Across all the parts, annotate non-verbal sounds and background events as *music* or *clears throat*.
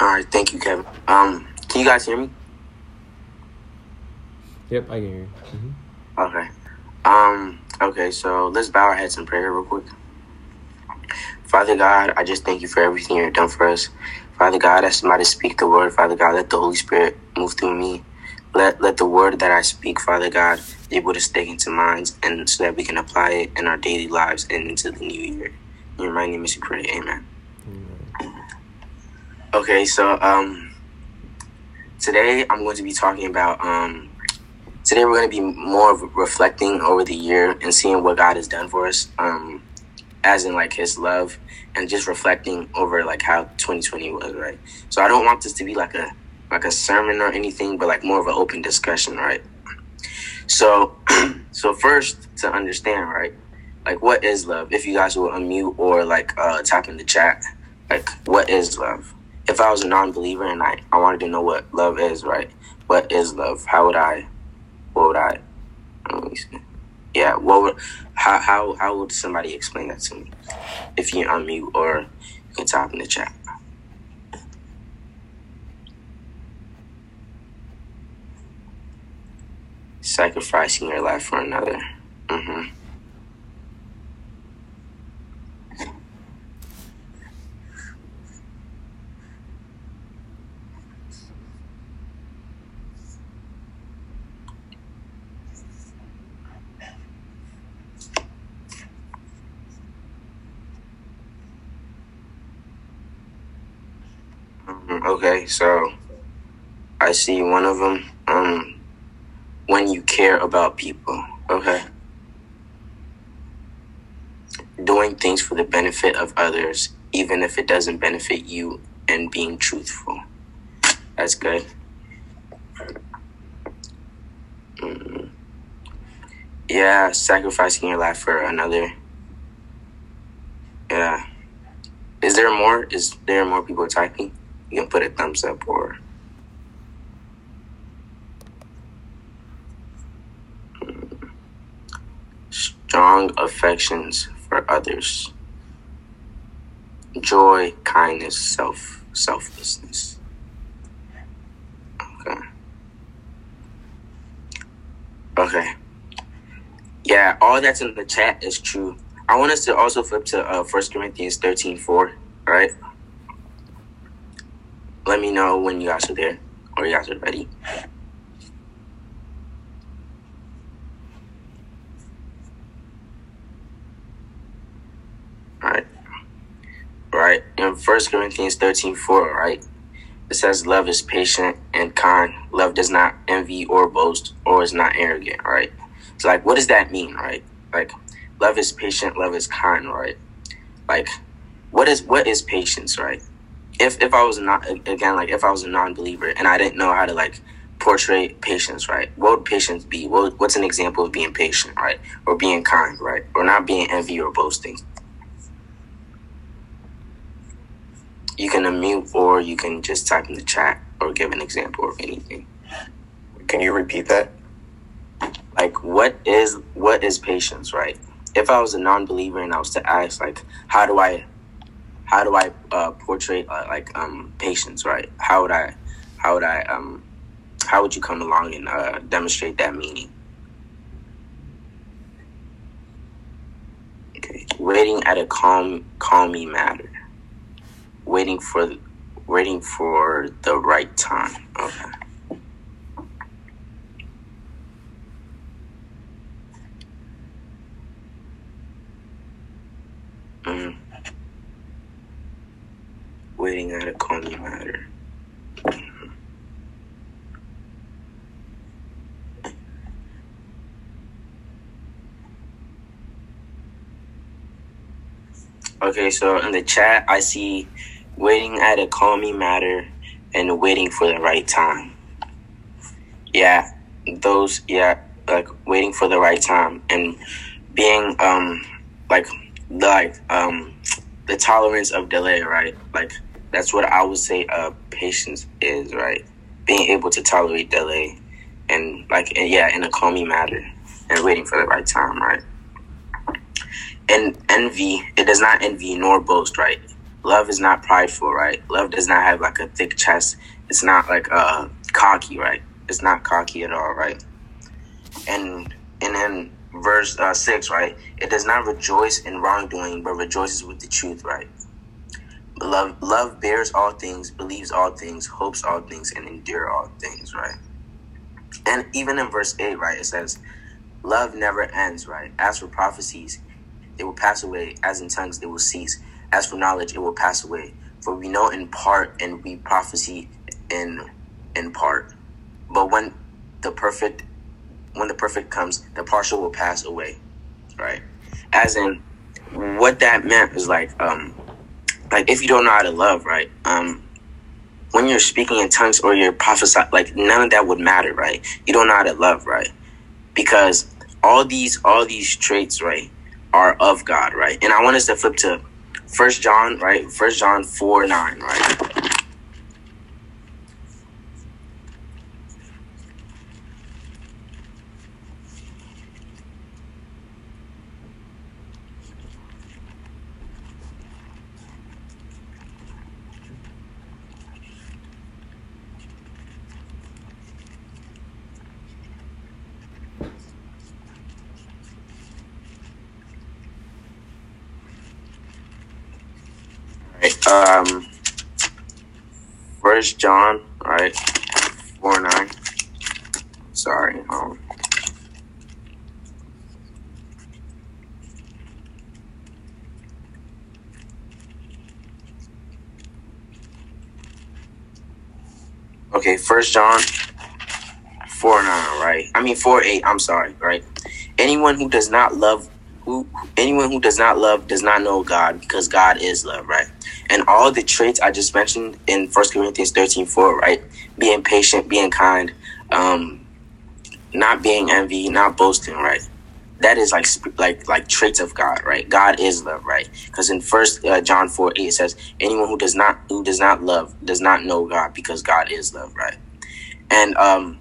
All right, thank you, Kevin. Um, can you guys hear me? Yep, I can hear you. Mm-hmm. Okay. Um, okay, so let's bow our heads in prayer real quick. Father God, I just thank you for everything you've done for us. Father God, as somebody speak the word, Father God, let the Holy Spirit move through me. Let let the word that I speak, Father God, be able to stick into minds and so that we can apply it in our daily lives and into the new year. In your mighty name is we pray. Amen. Okay, so um today I'm going to be talking about um today we're going to be more reflecting over the year and seeing what God has done for us um as in like his love and just reflecting over like how 2020 was, right? So I don't want this to be like a like a sermon or anything, but like more of an open discussion, right? So *clears throat* so first to understand, right? Like what is love? If you guys will unmute or like uh type in the chat, like what is love? If I was a non-believer and I, I wanted to know what love is, right? What is love? How would I what would I. Yeah, what would how how how would somebody explain that to me? If you unmute or you can type in the chat. Sacrificing your life for another. hmm Okay, so I see one of them. Um, when you care about people. Okay. Doing things for the benefit of others, even if it doesn't benefit you, and being truthful. That's good. Mm, Yeah, sacrificing your life for another. Yeah. Is there more? Is there more people typing? You can put a thumbs up or. strong affections for others, joy, kindness, self selflessness. Okay. Okay. Yeah, all that's in the chat is true. I want us to also flip to uh, 1 Corinthians thirteen four. right? Let me know when you guys are there or you guys are ready. Right. Right. In First Corinthians thirteen four, right? It says love is patient and kind. Love does not envy or boast or is not arrogant, right? So like what does that mean, right? Like love is patient, love is kind, right? Like what is what is patience, right? If if I was not again like if I was a non believer and I didn't know how to like portray patience, right? What would patience be? What what's an example of being patient, right? Or being kind, right? Or not being envy or boasting. You can unmute or you can just type in the chat or give an example of anything. Can you repeat that? Like what is what is patience, right? If I was a non-believer and I was to ask like how do I how do I uh, portray uh, like um patience, right? How would I how would I um how would you come along and uh, demonstrate that meaning? Okay, waiting at a calm calming matter. Waiting for waiting for the right time. Okay. Mm. Waiting at a calming matter. Okay, so in the chat, I see waiting at a call me matter and waiting for the right time. Yeah, those, yeah, like waiting for the right time and being, um, like, like, um, the tolerance of delay, right? Like, that's what I would say, uh, patience is, right? Being able to tolerate delay and, like, and yeah, in a calming matter and waiting for the right time, right? and envy it does not envy nor boast right love is not prideful, right? Love does not have like a thick chest. It's not like uh cocky, right? It's not cocky at all, right? And and then verse uh, six, right? It does not rejoice in wrongdoing, but rejoices with the truth, right? Love love bears all things, believes all things, hopes all things, and endure all things, right? And even in verse eight, right, it says, "Love never ends," right? As for prophecies, they will pass away; as in tongues, they will cease. As for knowledge, it will pass away. For we know in part, and we prophesy in in part. But when the perfect when the perfect comes, the partial will pass away. Right? As in what that meant is like um like if you don't know how to love, right? Um when you're speaking in tongues or you're prophesying like none of that would matter, right? You don't know how to love, right? Because all these all these traits, right, are of God, right? And I want us to flip to First John, right? First John four nine, right? um, John, right, four nine. Sorry, um. Okay, First John four nine, right? I mean four eight. I'm sorry, right? Anyone who does not love who anyone who does not love does not know God because God is love, right? And all the traits I just mentioned in First Corinthians 13, 4, right? Being patient, being kind, um, not being envy, not boasting, right? That is like like like traits of God, right? God is love, right? Because in First uh, John four eight it says, "Anyone who does not who does not love does not know God, because God is love," right? And um,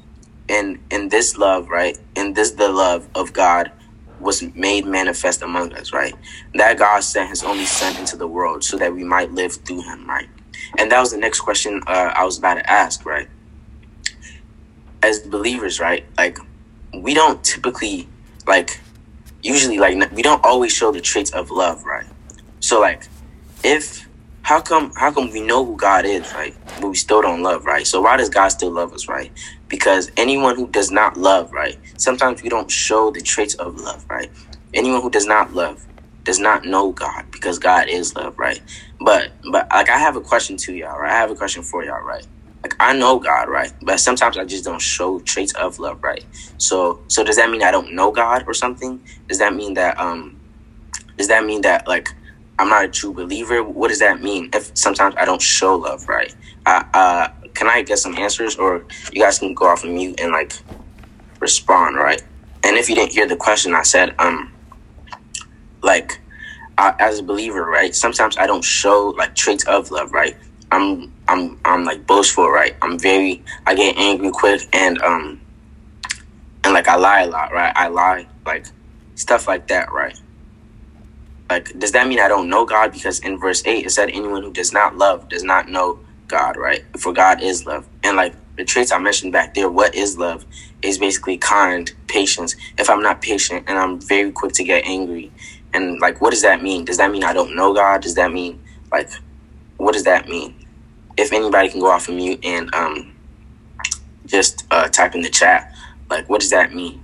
in in this love, right? In this the love of God was made manifest among us, right? That God sent his only son into the world so that we might live through him, right? And that was the next question uh, I was about to ask, right? As believers, right? Like, we don't typically, like, usually, like, we don't always show the traits of love, right? So, like, if, how come, how come we know who God is, right? But we still don't love, right? So, why does God still love us, right? because anyone who does not love, right? Sometimes we don't show the traits of love, right? Anyone who does not love does not know God because God is love, right? But but like I have a question to y'all, right? I have a question for y'all, right? Like I know God, right? But sometimes I just don't show traits of love, right? So so does that mean I don't know God or something? Does that mean that um does that mean that like I'm not a true believer? What does that mean if sometimes I don't show love, right? Uh, uh, can I get some answers, or you guys can go off of mute and like respond, right? And if you didn't hear the question, I said, um, like, I, as a believer, right? Sometimes I don't show like traits of love, right? I'm, I'm, I'm like boastful, right? I'm very, I get angry quick, and um, and like I lie a lot, right? I lie, like stuff like that, right? Like, does that mean I don't know God? Because in verse eight it said, anyone who does not love does not know God, right? For God is love. And like the traits I mentioned back there, what is love? Is basically kind, patience. If I'm not patient and I'm very quick to get angry, and like, what does that mean? Does that mean I don't know God? Does that mean like, what does that mean? If anybody can go off of mute and um, just uh, type in the chat, like, what does that mean?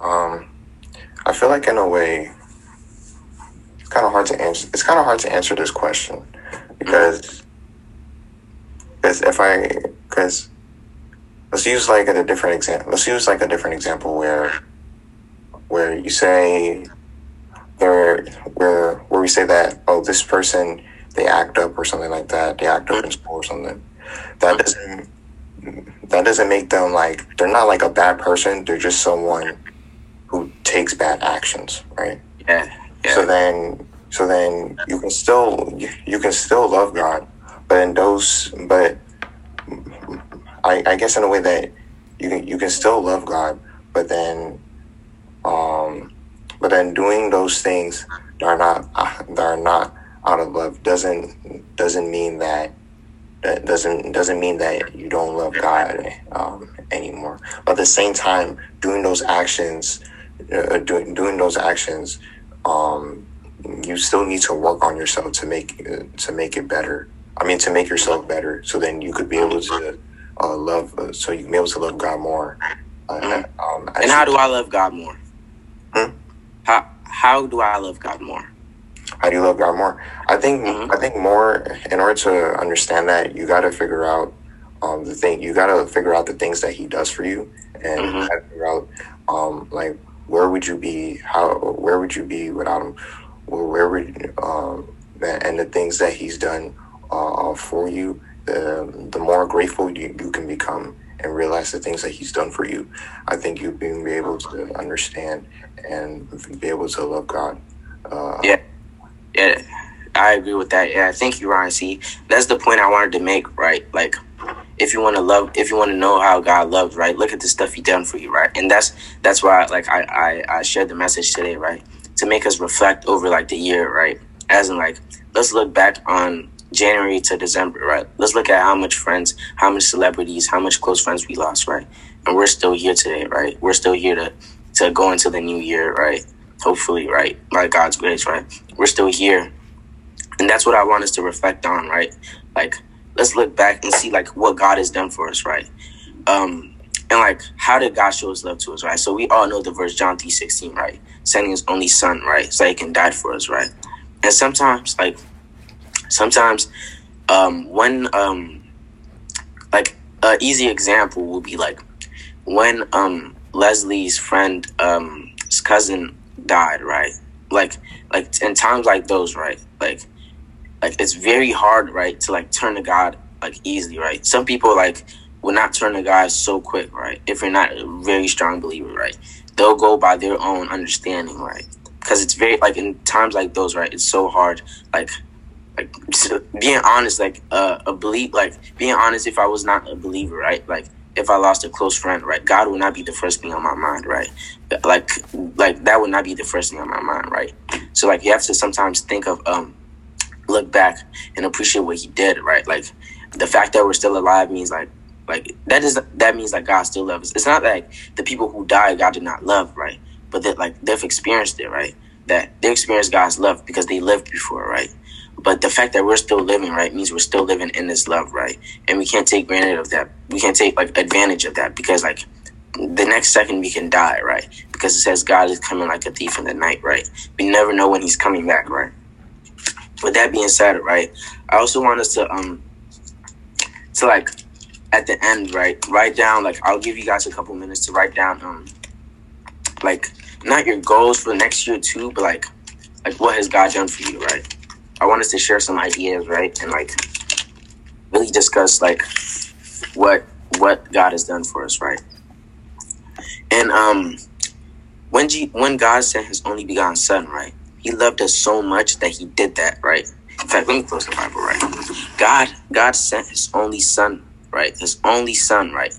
Um, I feel like in a way, it's kind of hard to answer. It's kind of hard to answer this question because because if I because let's use like a different example. Let's use like a different example where where you say there where where we say that oh this person they act up or something like that they act up in school or something that doesn't that doesn't make them like they're not like a bad person they're just someone who takes bad actions right yeah, yeah. so then so then you can still you can still love God, but in those but I, I guess in a way that you can you can still love God, but then um but then doing those things that are not that are not out of love doesn't doesn't mean that that doesn't doesn't mean that you don't love God um, anymore. But at the same time, doing those actions, uh, doing doing those actions, um, you still need to work on yourself to make uh, to make it better. I mean, to make yourself better, so then you could be able to uh, love, uh, so you can be able to love God more. Uh, mm-hmm. um, and how do I love God more? Hmm? How how do I love God more? How do you love God more? I think mm-hmm. I think more in order to understand that you got to figure out um, the thing. You got to figure out the things that He does for you, and mm-hmm. figure out um, like where would you be? How where would you be without Him? Where, where would um, and the things that He's done uh, for you. The the more grateful you, you can become and realize the things that He's done for you. I think you'll be able to understand and be able to love God. Uh, yeah yeah, I agree with that. Yeah, thank you, Ryan. See, that's the point I wanted to make, right? Like, if you want to love, if you want to know how God loves, right? Look at the stuff He done for you, right? And that's that's why, like, I I, I shared the message today, right? To make us reflect over like the year, right? As in, like, let's look back on January to December, right? Let's look at how much friends, how much celebrities, how much close friends we lost, right? And we're still here today, right? We're still here to to go into the new year, right? hopefully, right? By God's grace, right? We're still here. And that's what I want us to reflect on, right? Like, let's look back and see like what God has done for us, right? Um, and like how did God show his love to us, right? So we all know the verse John 3 16, right? Sending his only son, right? So he can die for us, right? And sometimes, like sometimes um when um like an easy example will be like when um Leslie's friend um his cousin died, right? Like like in times like those, right? Like like it's very hard, right, to like turn to God like easily, right? Some people like will not turn to God so quick, right? If you're not a very strong believer, right? They'll go by their own understanding, right? Because it's very like in times like those, right? It's so hard, like like *laughs* being honest, like uh, a belief, like being honest. If I was not a believer, right? Like if I lost a close friend, right? God would not be the first thing on my mind, right? Like, like that would not be the first thing on my mind, right? So, like, you have to sometimes think of, um, look back and appreciate what He did, right? Like, the fact that we're still alive means like, like that is that means that God still loves us. It's not like the people who died God did not love, right? But that like they've experienced it, right? That they experienced God's love because they lived before, right? But the fact that we're still living, right, means we're still living in this love, right? And we can't take granted of that. We can't take like advantage of that because like the next second we can die, right? Because it says God is coming like a thief in the night, right? We never know when he's coming back, right? With that being said, right, I also want us to um to like at the end, right, write down like I'll give you guys a couple minutes to write down um like not your goals for next year too, but like like what has God done for you, right? I want us to share some ideas, right, and like really discuss like what what God has done for us, right? And um, when G- when God sent His only begotten Son, right, He loved us so much that He did that, right? In fact, let me close the Bible, right? God God sent His only Son, right? His only Son, right?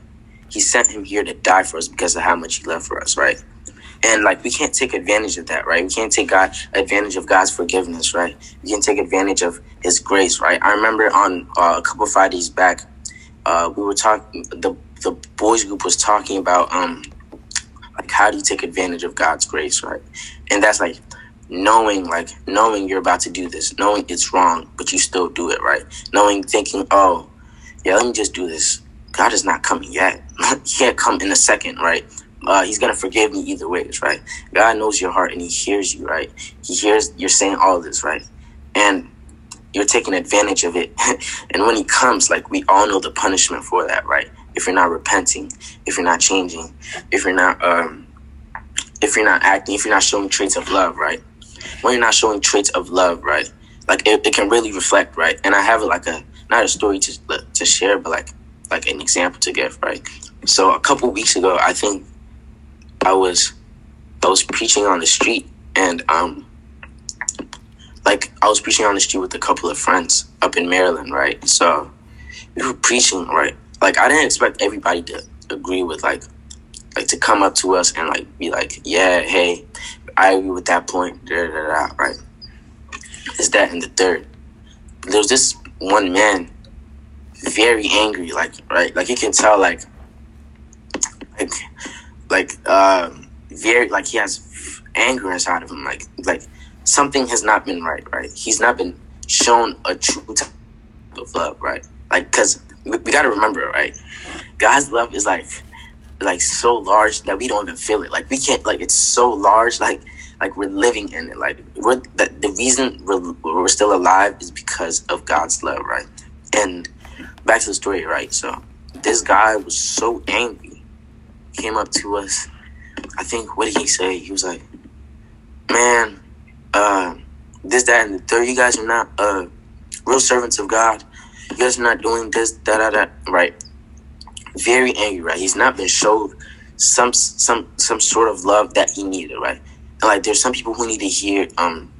He sent Him here to die for us because of how much He loved for us, right? And like we can't take advantage of that, right? We can't take God advantage of God's forgiveness, right? We can take advantage of His grace, right? I remember on uh, a couple Fridays back, uh, we were talking. The the boys group was talking about um like how do you take advantage of God's grace, right? And that's like knowing like knowing you're about to do this, knowing it's wrong, but you still do it, right? Knowing thinking, oh yeah, let me just do this. God is not coming yet. *laughs* he can't come in a second, right? uh, he's gonna forgive me either ways, right? God knows your heart and He hears you, right? He hears you're saying all this, right? And you're taking advantage of it. *laughs* and when He comes, like we all know the punishment for that, right? If you're not repenting, if you're not changing, if you're not, um, if you're not acting, if you're not showing traits of love, right? When you're not showing traits of love, right? Like it, it can really reflect, right? And I have like a not a story to to share, but like like an example to give, right? So a couple weeks ago, I think I was I was preaching on the street and um like I was preaching on the street with a couple of friends up in Maryland, right? So we were preaching, right? Like I didn't expect everybody to agree with like like to come up to us and like be like, yeah, hey, I agree with that point, da, da, da, right? this, that, in the third. There's this one man, very angry, like right, like you can tell, like, like, like, uh, very, like he has anger inside of him, like, like something has not been right, right? He's not been shown a true type of love, right? Like, cause we, we got to remember, right? God's love is like, like so large that we don't even feel it. Like we can't, like it's so large, like like we're living in it. Like we're the, the reason we're, we're still alive is because of God's love, right? And back to the story, right? So this guy was so angry, came up to us. I think what did he say? He was like, "Man, uh, this, that, and the third. You guys are not uh real servants of God. You guys are not doing this, that, that, that. Right? Very angry, right? He's not been showed some some some sort of love that he needed, right? like there's some people who need to hear um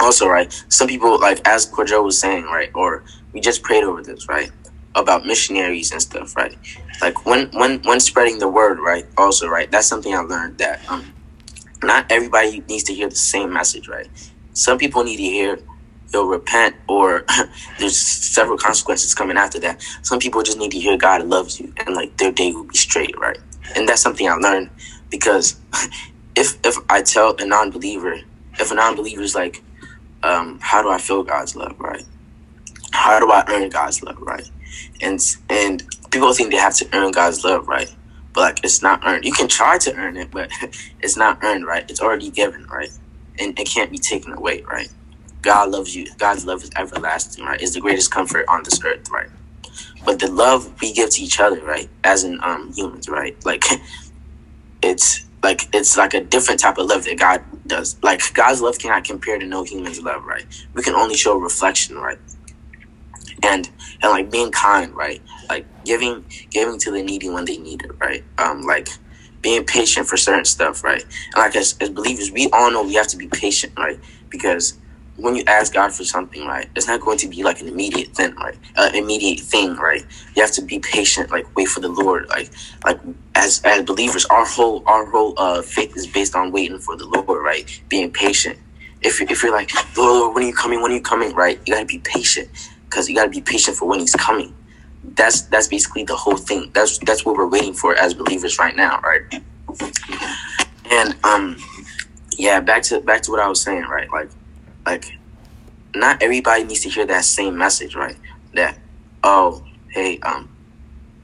also right some people like as Cordell was saying right or we just prayed over this right about missionaries and stuff right like when when when spreading the word right also right that's something I learned that um not everybody needs to hear the same message right some people need to hear you'll repent or *laughs* there's several consequences coming after that some people just need to hear God loves you and like their day will be straight right and that's something I learned because *laughs* if if I tell a non-believer, if a non-believer is like, um, how do I feel God's love, right? How do I earn God's love, right? And and people think they have to earn God's love, right? But like it's not earned. You can try to earn it, but *laughs* it's not earned, right? It's already given, right? And it can't be taken away, right? God loves you. God's love is everlasting, right? Is the greatest comfort on this earth, right? But the love we give to each other, right, as in um humans, right? Like *laughs* it's like it's like a different type of love that God does. Like God's love cannot compare to no human's love, right? We can only show reflection, right? And and like being kind, right? Like giving giving to the needy when they need it, right? Um, like being patient for certain stuff, right? And like as, as believers, we all know we have to be patient, right? Because when you ask God for something, right, it's not going to be like an immediate thing, right? An immediate thing, right? You have to be patient, like wait for the Lord, like like as as believers, our whole our whole uh, faith is based on waiting for the Lord, right? Being patient. If you're, if you're like, Lord, Lord, when are you coming? When are you coming? Right? You gotta be patient because you gotta be patient for when He's coming. That's that's basically the whole thing. That's that's what we're waiting for as believers right now, right? And um, yeah, back to back to what I was saying, right? Like like not everybody needs to hear that same message, right? That oh, hey, um,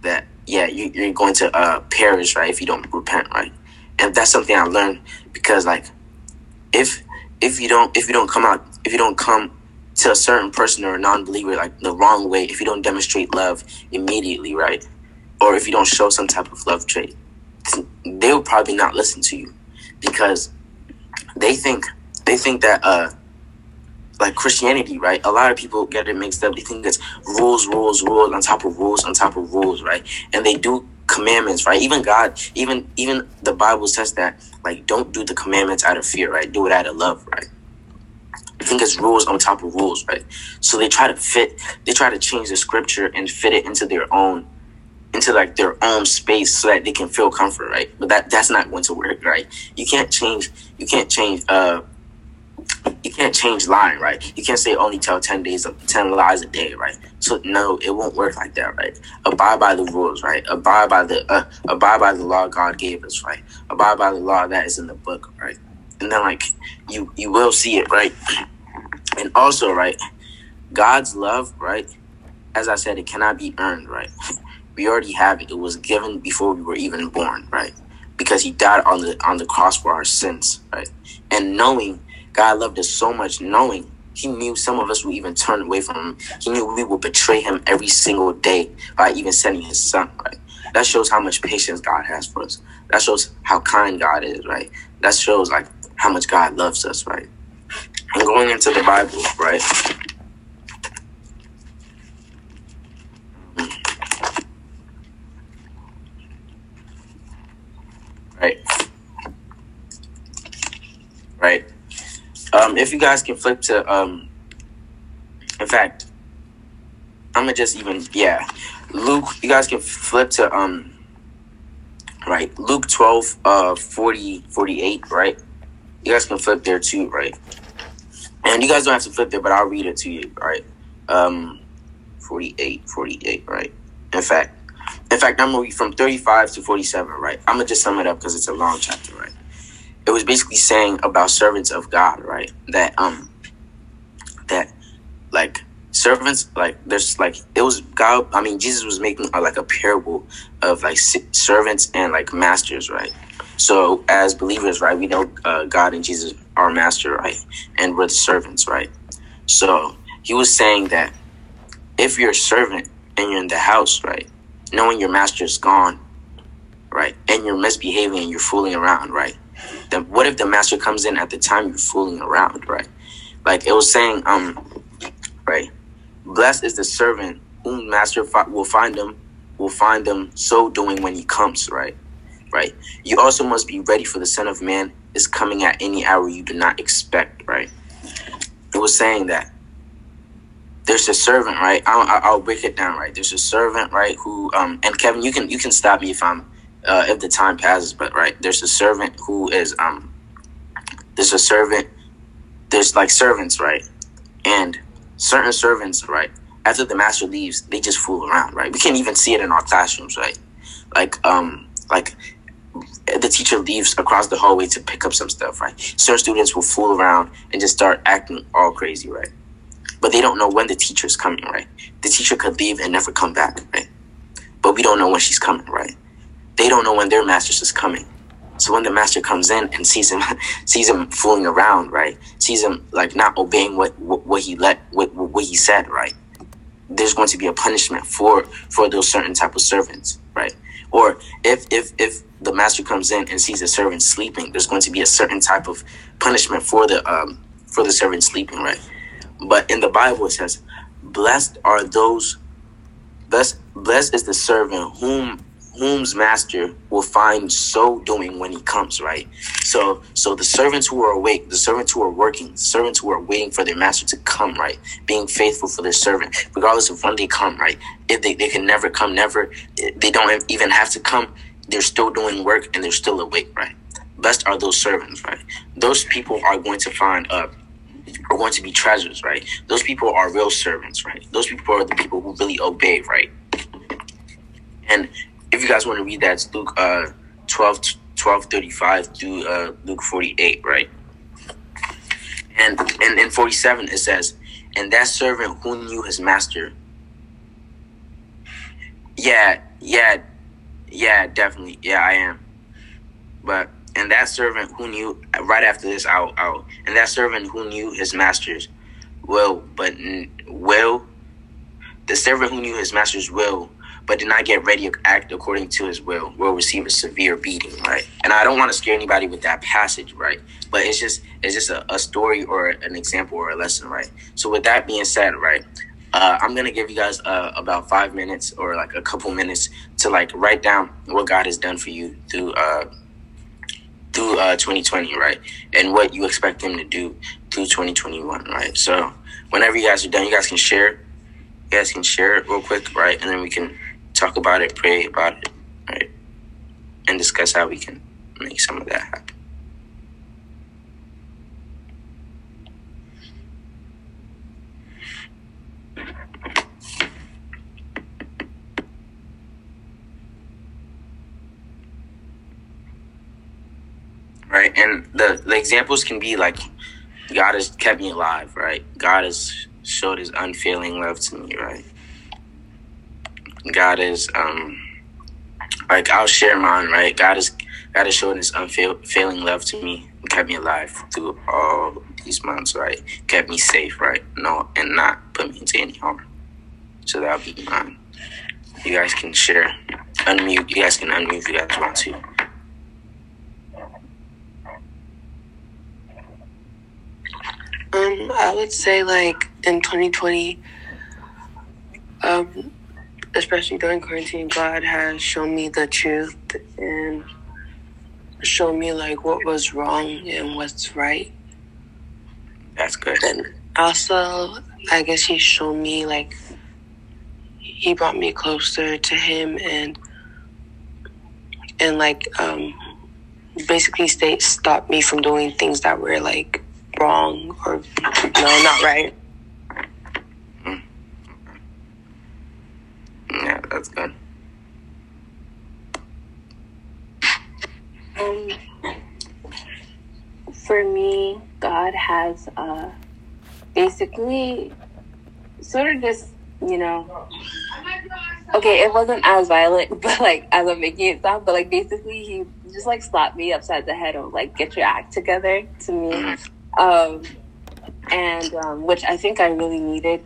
that yeah, you, you're going to uh, perish, right? If you don't repent, right? And that's something I learned because like if if you don't if you don't come out if you don't come to a certain person or a non-believer like the wrong way if you don't demonstrate love immediately right or if you don't show some type of love trait they will probably not listen to you because they think they think that uh like Christianity, right? A lot of people get it mixed up. They think it's rules, rules, rules on top of rules on top of rules, right? And they do commandments, right? Even God, even even the Bible says that, like, don't do the commandments out of fear, right? Do it out of love, right? I think it's rules on top of rules, right? So they try to fit, they try to change the scripture and fit it into their own, into like their own space so that they can feel comfort, right? But that that's not going to work, right? You can't change, you can't change, uh, you can't change lying, right? You can't say only tell 10 days of 10 lies a day, right? So no, it won't work like that, right? Abide by the rules, right? Abide by the uh, abide by the law God gave us, right? Abide by the law that is in the book, right? And then like you you will see it, right? *clears throat* And also, right, God's love, right? As I said, it cannot be earned, right? *laughs* We already have it. It was given before we were even born, right? Because he died on the on the cross for our sins, right? And knowing God loved us so much, knowing He knew some of us would even turn away from Him. He knew we would betray Him every single day by even sending His Son, right? That shows how much patience God has for us. That shows how kind God is, right? That shows like how much God loves us, right? And going into the Bible, right? Right. Um, if you guys can flip to, um, in fact, I'm gonna just even yeah, Luke. You guys can flip to um, right, Luke 12, uh, 40, 48, right. You guys can flip there too, right. And you guys don't have to flip there, but I'll read it to you, right? Um, 48, 48, right? In fact, in fact, I'm gonna read from 35 to 47, right? I'm gonna just sum it up because it's a long chapter, right? It was basically saying about servants of God, right? That um, that like servants, like there's like it was God. I mean, Jesus was making a, like a parable of like servants and like masters, right? So as believers, right, we know uh, God and Jesus are master, right, and we're the servants, right. So he was saying that if you're a servant and you're in the house, right, knowing your master is gone, right, and you're misbehaving and you're fooling around, right, then what if the master comes in at the time you're fooling around, right? Like it was saying, um, right, blessed is the servant whom master fi- will find them, will find them so doing when he comes, right? Right. You also must be ready for the Son of Man is coming at any hour you do not expect, right? It was saying that there's a servant, right? I'll, I'll break it down, right? There's a servant, right? Who, um, and Kevin, you can you can stop me if I'm uh, if the time passes, but right, there's a servant who is um, there's a servant, there's like servants, right? And certain servants, right? After the master leaves, they just fool around, right? We can't even see it in our classrooms, right? Like, um, like the teacher leaves across the hallway to pick up some stuff, right? Certain students will fool around and just start acting all crazy, right? but they don't know when the teacher's coming, right? The teacher could leave and never come back, right? But we don't know when she's coming, right? They don't know when their master is coming. So when the master comes in and sees him, *laughs* sees him fooling around, right? Sees him like not obeying what what, what he let what, what he said, right? There's going to be a punishment for for those certain type of servants, right? Or if if if the master comes in and sees a servant sleeping, there's going to be a certain type of punishment for the um for the servant sleeping, right? But in the Bible, it says, "Blessed are those. Blessed, blessed is the servant whom whom's master will find so doing when he comes." Right. So, so the servants who are awake, the servants who are working, the servants who are waiting for their master to come. Right. Being faithful for their servant, regardless of when they come. Right. If they, they can never come, never. They don't even have to come. They're still doing work and they're still awake. Right. Blessed are those servants. Right. Those people are going to find uh are going to be treasures, right? Those people are real servants, right? Those people are the people who really obey, right? And if you guys want to read that, it's Luke uh, 12, 12 35 through uh, Luke 48, right? And, and in 47, it says, And that servant who knew his master. Yeah, yeah, yeah, definitely. Yeah, I am. But and that servant who knew right after this I'll, I'll and that servant who knew his master's will but will the servant who knew his master's will but did not get ready to act according to his will will receive a severe beating right and i don't want to scare anybody with that passage right but it's just it's just a, a story or an example or a lesson right so with that being said right uh, I'm gonna give you guys uh, about five minutes or like a couple minutes to like write down what God has done for you through uh, through uh, 2020, right? And what you expect him to do through 2021, right? So whenever you guys are done, you guys can share. You guys can share it real quick, right? And then we can talk about it, pray about it, right? And discuss how we can make some of that happen. right? And the, the examples can be like God has kept me alive, right? God has showed his unfailing love to me, right? God is um like I'll share mine, right? God is God has shown his unfailing love to me and kept me alive through all these months, right? Kept me safe, right? No and not put me into any harm. So that'll be mine. You guys can share. Unmute. You guys can unmute if you guys want to. Um, I would say like in 2020, um, especially during quarantine, God has shown me the truth and shown me like what was wrong and what's right. That's good. And also, I guess He showed me like He brought me closer to Him and and like um basically stay, stop me from doing things that were like wrong or no, not right. Mm. Yeah, that's good. Um, for me, God has uh, basically sort of just, you know, okay, it wasn't as violent, *laughs* but like as I'm making it sound, but like basically he just like slapped me upside the head of like get your act together to me, um, and um, which I think I really needed,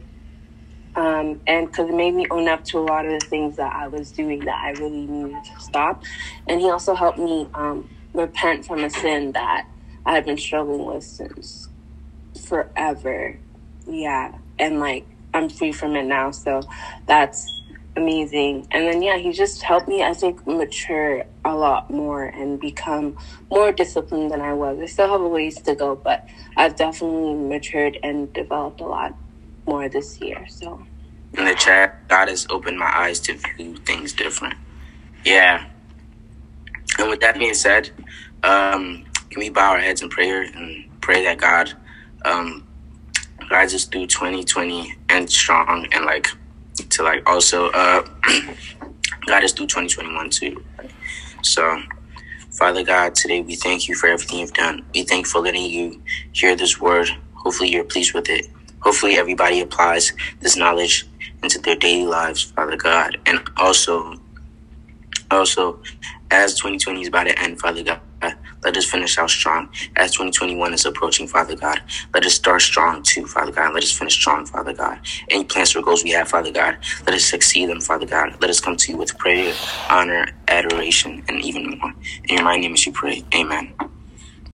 um, and because it made me own up to a lot of the things that I was doing that I really needed to stop, and he also helped me um, repent from a sin that I had been struggling with since forever, yeah, and like I'm free from it now, so that's amazing. And then, yeah, he just helped me, I think, mature a lot more and become more disciplined than I was. I still have a ways to go, but I've definitely matured and developed a lot more this year. So, in the chat, God has opened my eyes to view things different. Yeah. And with that being said, um, can we bow our heads in prayer and pray that God um, guides us through 2020 and strong and like to like also uh *clears throat* guide us through 2021 too. So, Father God, today we thank you for everything you've done. We thank you for letting you hear this word. Hopefully, you're pleased with it. Hopefully, everybody applies this knowledge into their daily lives, Father God. And also, also, as 2020 is about to end, Father God, let us finish out strong as 2021 is approaching, Father God. Let us start strong too, Father God. Let us finish strong, Father God. Any plans or goals we have, Father God, let us succeed them, Father God. Let us come to you with prayer, honor, adoration, and even more. In your mighty name, as you pray. Amen.